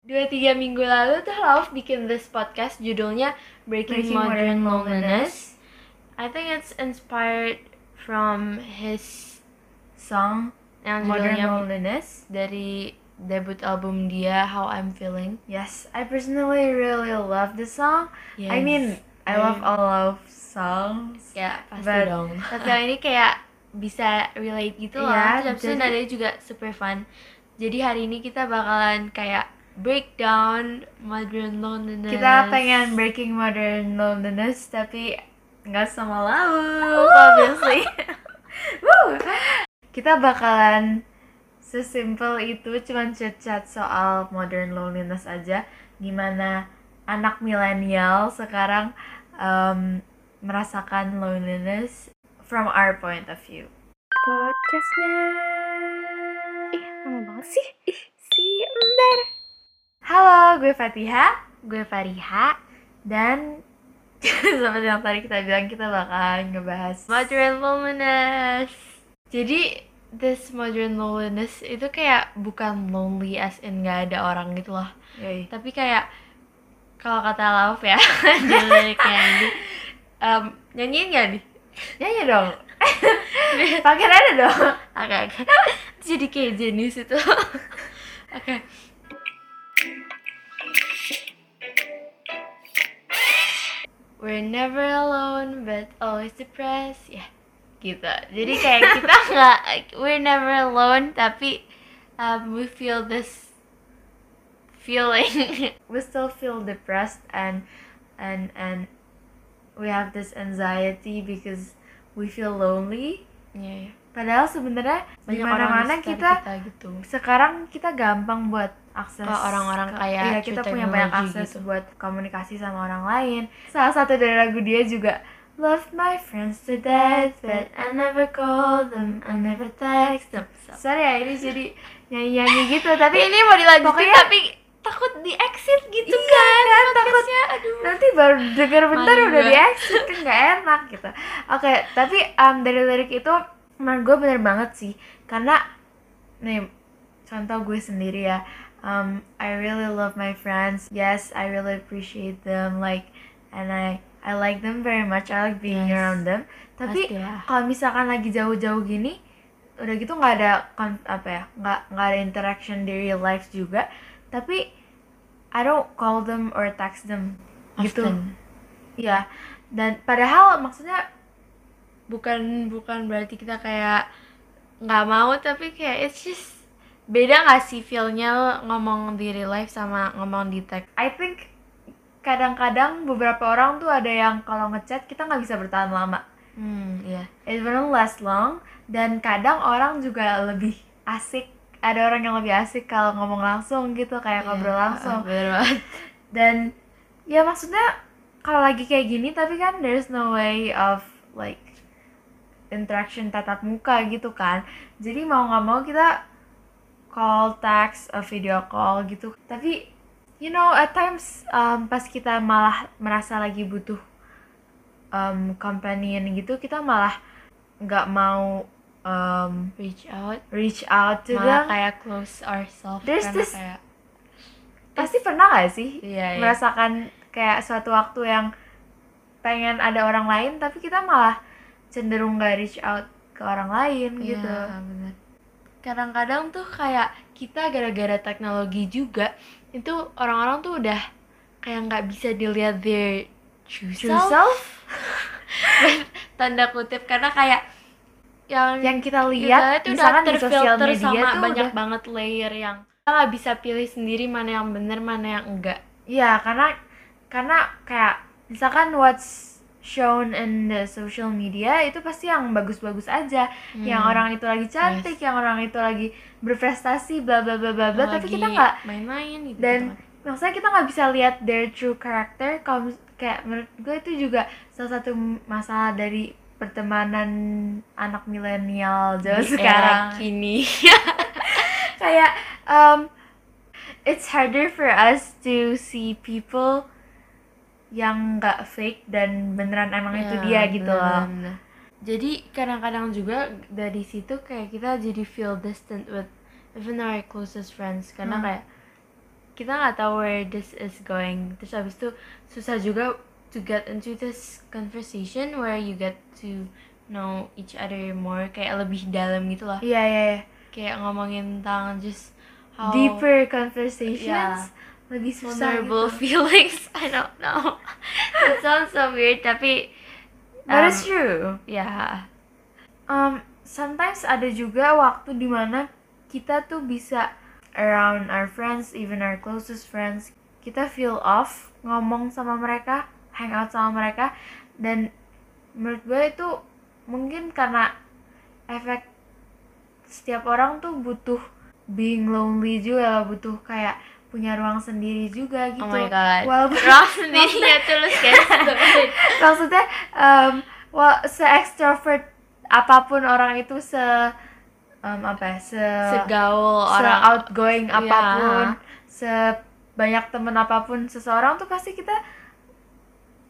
dua tiga minggu lalu tuh Lauf bikin this podcast judulnya Breaking, Breaking Modern, Modern Loneliness. I think it's inspired from his Song yang Modern Loneliness. dari debut album dia How I'm Feeling. Yes, I personally really love this song. I Yes. mean, I I- love all of songs. ya pasti but- dong. Tapi ini kayak bisa relate gitu Iya, lah. Terus nadanya juga super fun. Jadi hari ini kita bakalan kayak breakdown modern loneliness. Kita pengen breaking modern loneliness tapi nggak sama lau, obviously. Woo! Kita bakalan sesimpel itu cuman chat-chat soal modern loneliness aja. Gimana anak milenial sekarang um, merasakan loneliness from our point of view. Podcastnya. Ih, lama banget sih. Gue Fatiha gue Fariha dan seperti yang tadi kita bilang kita bakalan ngebahas modern loneliness. Jadi this modern loneliness itu kayak bukan lonely as in nggak ada orang gitu loh. Yoi. Tapi kayak kalau kata Lauf ya liriknya ini um, nyanyiin gak nih? Nyanyi dong. Pakai ada dong. Oke oke. Jadi kayak jenis itu. Oke. We're never alone but always depressed. Ya, gitu. Jadi kayak kita nggak we're never alone tapi um, we feel this feeling. We still feel depressed and and and we have this anxiety because we feel lonely. Iya. Padahal sebenarnya Banyak orang sekitar kita, kita gitu. sekarang kita gampang buat akses Ke orang-orang kayak iya, kita punya banyak akses gitu. buat komunikasi sama orang lain. Salah satu dari lagu dia juga Love my friends to death, but I never call them, I never text them. Sorry ya, ini jadi nyanyi-nyanyi gitu, tapi ini mau dilanjutin Pokoknya- tapi takut di exit gitu Iya, kan. kan, takut podcastnya. aduh. nanti baru denger bentar Malu udah gua. di exit kan nggak enak gitu oke tapi um, dari lirik itu menurut gue bener banget sih. Karena nih contoh gue sendiri ya. Um, I really love my friends. Yes I really appreciate them like and I I like them very much. I like being Yes. around them. Tapi Pastilah. kalau misalkan lagi jauh-jauh gini udah gitu nggak ada kon- apa ya nggak nggak ada interaction di real life juga. Tapi I don't call them or text them gitu. Often. Iya, dan padahal maksudnya bukan bukan berarti kita kayak nggak mau tapi kayak it's just beda nggak sih feelnya ngomong di real life sama ngomong di text I think kadang-kadang beberapa orang tuh ada yang kalau ngechat kita nggak bisa bertahan lama. hmm iya It won't last long dan kadang orang juga lebih asik. Ada orang yang lebih asik kalau ngomong langsung gitu kayak ngobrol Iya, langsung. bener banget Dan ya maksudnya kalau lagi kayak gini tapi kan there's no way of like interaction tatap muka gitu kan. Jadi mau nggak mau kita call, text, a video call gitu. Tapi you know at times um, pas kita malah merasa lagi butuh um, companion gitu kita malah nggak mau um, reach out reach out to malah them. kayak close ourselves There's this- kayak Pasti pernah gak sih iya iya merasakan kayak suatu waktu yang pengen ada orang lain tapi kita malah cenderung gak reach out ke orang lain Iya, gitu. bener. Kadang-kadang tuh kayak kita gara-gara teknologi juga itu orang-orang tuh udah kayak nggak bisa dilihat their true, True self. self tanda kutip karena kayak yang yang kita lihat itu udah misalkan di sosial terfilter media sama tuh banyak udah banget layer yang kita nggak bisa pilih sendiri mana yang bener mana yang enggak Iya, karena karena kayak misalkan what's shown in the social media itu pasti yang bagus-bagus aja. Yang Hmm. orang itu lagi cantik, yang orang itu lagi berprestasi bla bla bla bla bla, tapi kita nggak main-main gitu dan gitu. maksudnya kita nggak bisa lihat their true character kalau kayak menurut gue itu juga salah satu masalah dari pertemanan anak milenial zaman Di era sekarang kini kayak um, it's harder for us to see people yang nggak fake dan beneran emang itu Ya, dia gitu bener, loh bener. jadi kadang-kadang juga dari situ kayak kita jadi feel distant with even our closest friends karena Hmm. kayak kita nggak tahu where this is going terus habis itu susah juga to get into this conversation where you get to know each other more kayak lebih dalam gitu lah iya iya iya. kayak ngomongin tentang just how deeper conversations Yeah. Lebih susah vulnerable gitu. feelings I don't know it sounds so weird tapi But um, it's true. ya Um, sometimes ada juga waktu di mana kita tuh bisa around our friends, even our closest friends, kita feel off ngomong sama mereka, hang out sama mereka, dan menurut gue itu mungkin karena efek setiap orang tuh butuh being lonely juga, butuh kayak punya ruang sendiri juga gitu. oh my god Walaupun Ross sendirinya tulus guys maksudnya um, wah se extrovert apa pun orang itu se um, apa ya se segaul se orang outgoing Iya. apa pun se banyak temen apa pun seseorang tuh pasti kita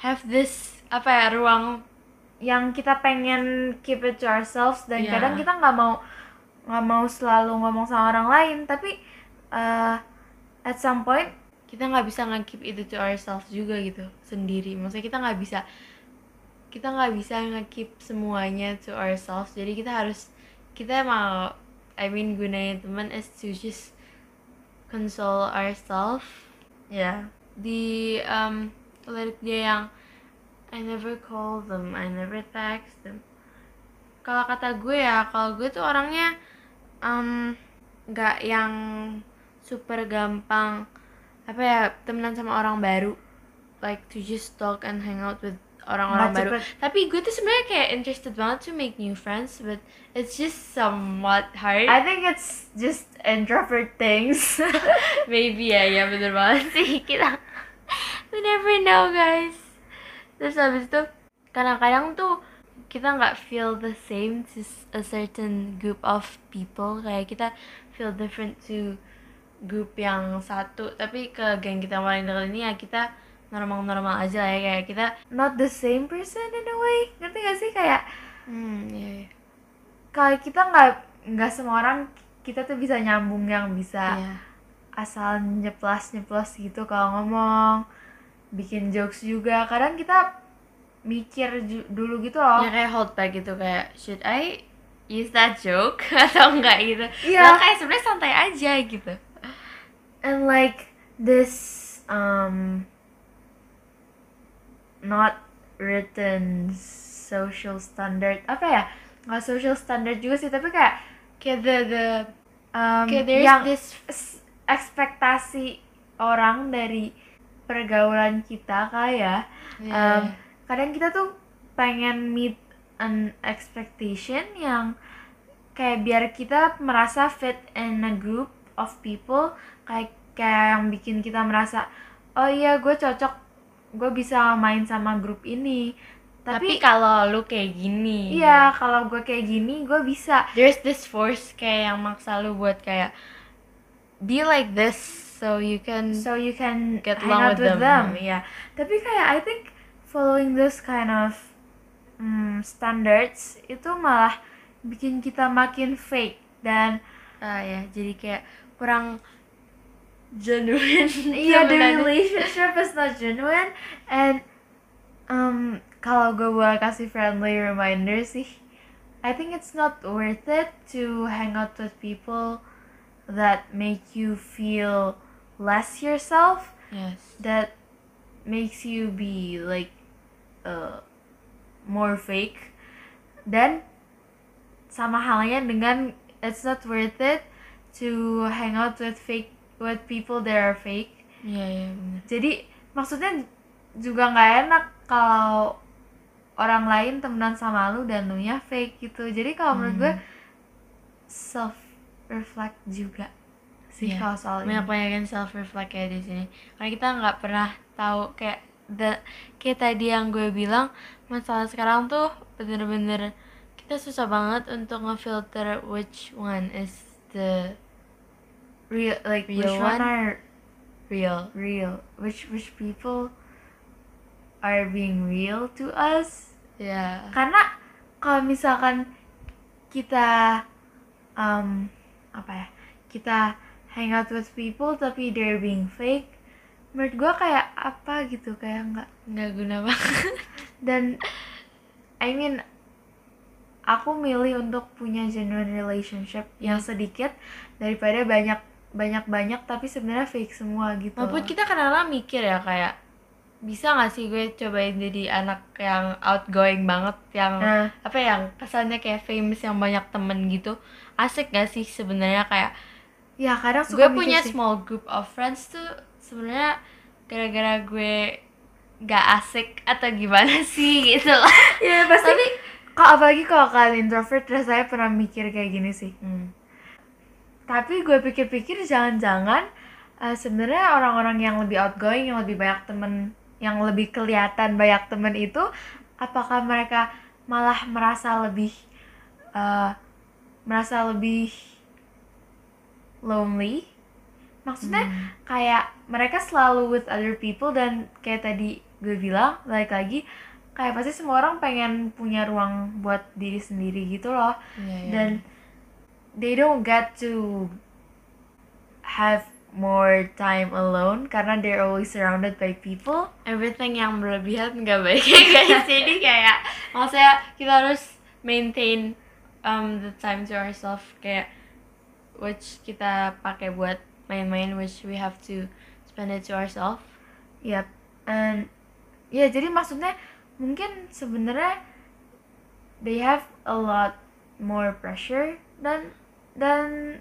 have this apa ya ruang yang kita pengen keep it to ourselves dan Iya. kadang kita nggak mau nggak mau selalu ngomong sama orang lain tapi uh, at some point kita nggak bisa nge-keep itu to ourselves juga gitu sendiri. Maksudnya kita nggak bisa kita nggak bisa nge-keep semuanya to ourselves. Jadi kita harus kita mau I mean gunain teman is to just console ourselves. Ya di um, lirik dia yang I never call them I never text them. Kalau kata gue ya kalau gue tuh orangnya um, nggak yang super gampang apa ya temenan sama orang baru. Like to just talk and hang out with orang-orang baru. cepet. tapi gue tuh sebenarnya kayak interested banget to make new friends but it's just somewhat hard. I think it's just introvert things. Maybe ya, ya bener banget sih kita We never know guys. Terus habis itu kadang-kadang tuh kita nggak feel the same to a certain group of people. Kayak kita feel different to group yang satu. Tapi ke geng kita paling dekat ini ya kita normal-normal aja lah ya. Kayak kita not the same person in a way. Ngerti gak sih? Kayak Hmm, iya, iya. kalau kita nggak nggak semua orang kita tuh bisa nyambung yang bisa Iya. asal nyeplos nyeplos gitu kalau ngomong bikin jokes juga. Kadang kita mikir dulu gitu loh. Ya kayak hold back gitu kayak Should I use that joke? Atau enggak gitu. Iya. Padahal kayak sebenarnya santai aja gitu and like this um not written social standard apa ya nggak social standard juga sih tapi kayak Kayak the, the um, Kayak there's yang this ekspektasi orang dari pergaulan kita kayak Iya. um, kadang kita tuh pengen meet an expectation yang kayak biar kita merasa fit in a group of people kayak kayak yang bikin kita merasa oh iya gue cocok gue bisa main sama grup ini Tapi, tapi, kalau lu kayak gini iya kalau gue kayak gini gue bisa There's this force kayak yang maksa lu buat kayak Be like this so you can so you can Get hang along out with with them, them. Iya. Tapi kayak I think following those kind of mm, standards itu malah bikin kita makin fake dan ah ya jadi kayak kurang genuine. Iya the relationship is not genuine. And um kalau gue boleh kasih friendly reminder sih I think it's not worth it to hang out with people that make you feel less yourself Yes. that makes you be like uh, more fake. Dan sama halnya dengan it's not worth it to hang out with fake with people that are fake. Iya iya bener. Jadi maksudnya juga nggak enak kalau orang lain temenan sama lu dan lu nya fake gitu. Jadi kalau menurut gue self reflect juga sih Iya. kalau soal ini. banyak banyakin self reflect kayak di sini. Karena kita nggak pernah tahu kayak the kayak tadi yang gue bilang masalah sekarang tuh bener-bener kita susah banget untuk ngefilter which one is the real like Real which one one? are real. real? Which which people are being real to us? Ya karena kalau misalkan kita um, apa ya kita hang out with people tapi they're being fake menurut gue kayak apa gitu kayak nggak nggak guna banget. Dan I mean aku milih untuk punya genuine relationship yang Iya. sedikit daripada banyak banyak banyak tapi sebenarnya fake semua gitu Maupun kita kadang-kadang mikir ya kayak bisa gak sih gue cobain jadi anak yang outgoing banget yang Nah. apa ya, yang kesannya kayak famous yang banyak temen gitu asik gak sih sebenarnya kayak ya kadang gue suka mikir punya sih. small group of friends tuh sebenarnya gara-gara gue gak asik atau gimana sih gitu loh ya pasti kok apalagi kalau kalian introvert saya pernah mikir kayak gini sih hmm. Tapi gue pikir-pikir jangan-jangan eh, sebenarnya orang-orang yang lebih outgoing yang lebih banyak temen yang lebih kelihatan banyak temen itu apakah mereka malah merasa lebih eh, merasa lebih lonely? Maksudnya kayak mereka selalu with other people dan kayak tadi gue bilang balik lagi kayak pasti semua orang pengen punya ruang buat diri sendiri gitu loh. Iya, iya. dan they don't get to have more time alone karena they're always surrounded by people. Everything yang berlebihan nggak baik ya guys. Jadi kayak maksudnya kita harus maintain um, the time to ourselves. Kayak which kita pakai buat main-main which we have to spend it to ourselves. Yap, and ya jadi maksudnya mungkin sebenarnya they have a lot more pressure dan dan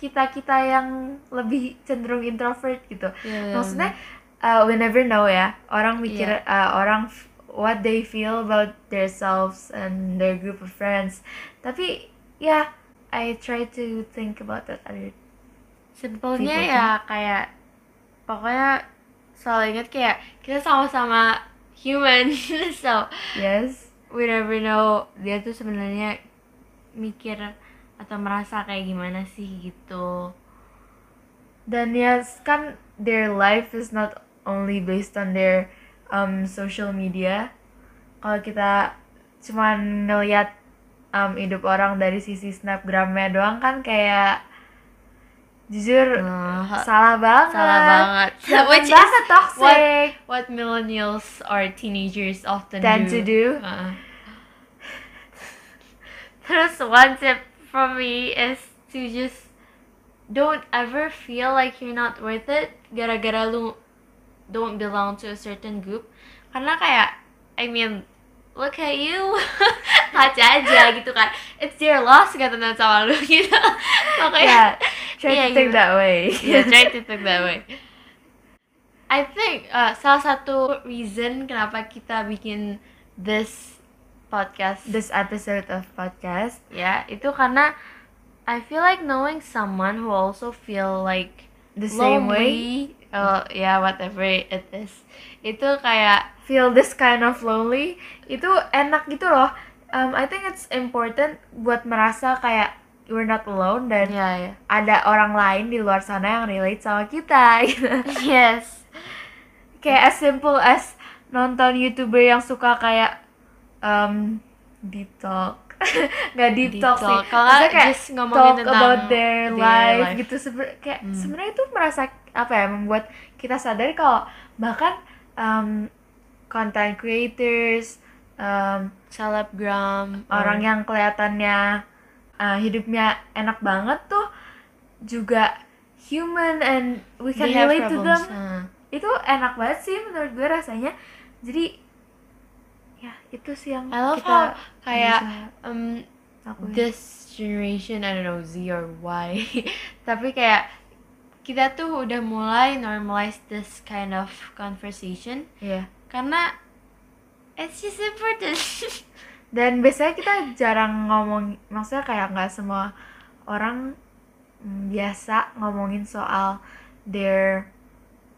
kita kita yang lebih cenderung introvert gitu. Maksudnya uh, we never know ya. Orang mikir uh, orang what they feel about themselves and their group of friends. Tapi ya I try to think about that other simpelnya People ya kayak pokoknya selalu ingat kayak kita sama-sama human. So yes. we never know. Dia tuh sebenarnya mikir atau merasa kayak gimana sih gitu. Dan ya kan their life is not only based on their um, social media. Kalau kita cuman ngeliat um, hidup orang dari sisi snapgramnya doang kan kayak jujur Nah, salah banget. salah banget. Which is toxic. what millennials or teenagers often tend do. to do. Uh-uh. Terus one tip from me is to just don't ever feel like you're not worth it gara-gara lu don't belong to a certain group. Karena kayak I mean look at you. Kaca aja gitu kan. It's your loss gak temenan sama lu gitu. Makanya yeah try Iya, to think gitu. that way. Yeah, try to think that way. I think uh, salah satu reason kenapa kita bikin this podcast. This episode of podcast. Ya itu karena I feel like knowing someone who also feel like the same way? lonely, uh, yeah whatever it is. Itu kayak feel this kind of lonely? Itu enak gitu loh. Um, I think it's important buat merasa kayak we're not alone dan ya ya. ada orang lain di luar sana yang relate sama kita gitu. yes. Kayak as simple as nonton youtuber yang suka kayak um, deep talk nggak deep, Deep talk, talk. sih Kalau Maksudnya kayak just ngomongin talk tentang about their life, life. gitu Sebe- kayak Hmm. sebenarnya itu merasa apa ya membuat kita sadar kalau bahkan um, content creators um, selebgram orang yang kelihatannya uh, hidupnya enak banget tuh juga human and we can relate to them itu enak banget sih menurut gue rasanya jadi ya itu sih yang I love kita how kayak um, lakuin. this generation I don't know Z or Y tapi kayak kita tuh udah mulai normalize this kind of conversation Iya. karena it's just important dan biasanya kita jarang ngomong maksudnya kayak nggak semua orang biasa ngomongin soal their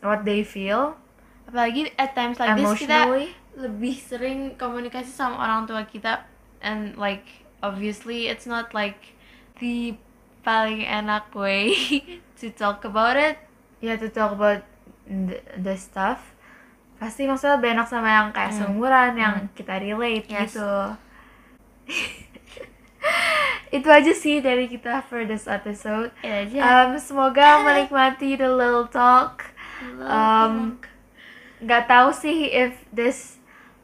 what they feel apalagi at times like this kita lebih sering komunikasi sama orang tua kita and like obviously it's not like the paling enak way to talk about it ya to talk about the, the stuff pasti maksudnya lebih enak sama yang kayak Hmm. seumuran yang Hmm. kita relate Yes. gitu itu aja sih dari kita for this episode. Ya aja. Um, semoga menikmati the little talk. Um, Gak tahu sih if this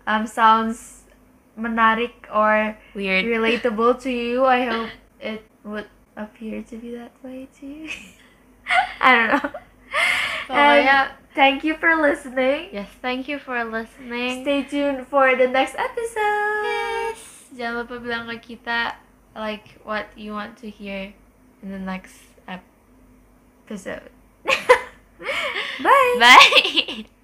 um, sounds menarik or weird. relatable to you. I hope it would appear to be that way to you. I don't know. Pokoknya- And thank you for listening. Yes, thank you for listening. Stay tuned for the next episode. Yes. Jangan lupa bilang ke kita like what you want to hear in the next episode. Bye. Bye.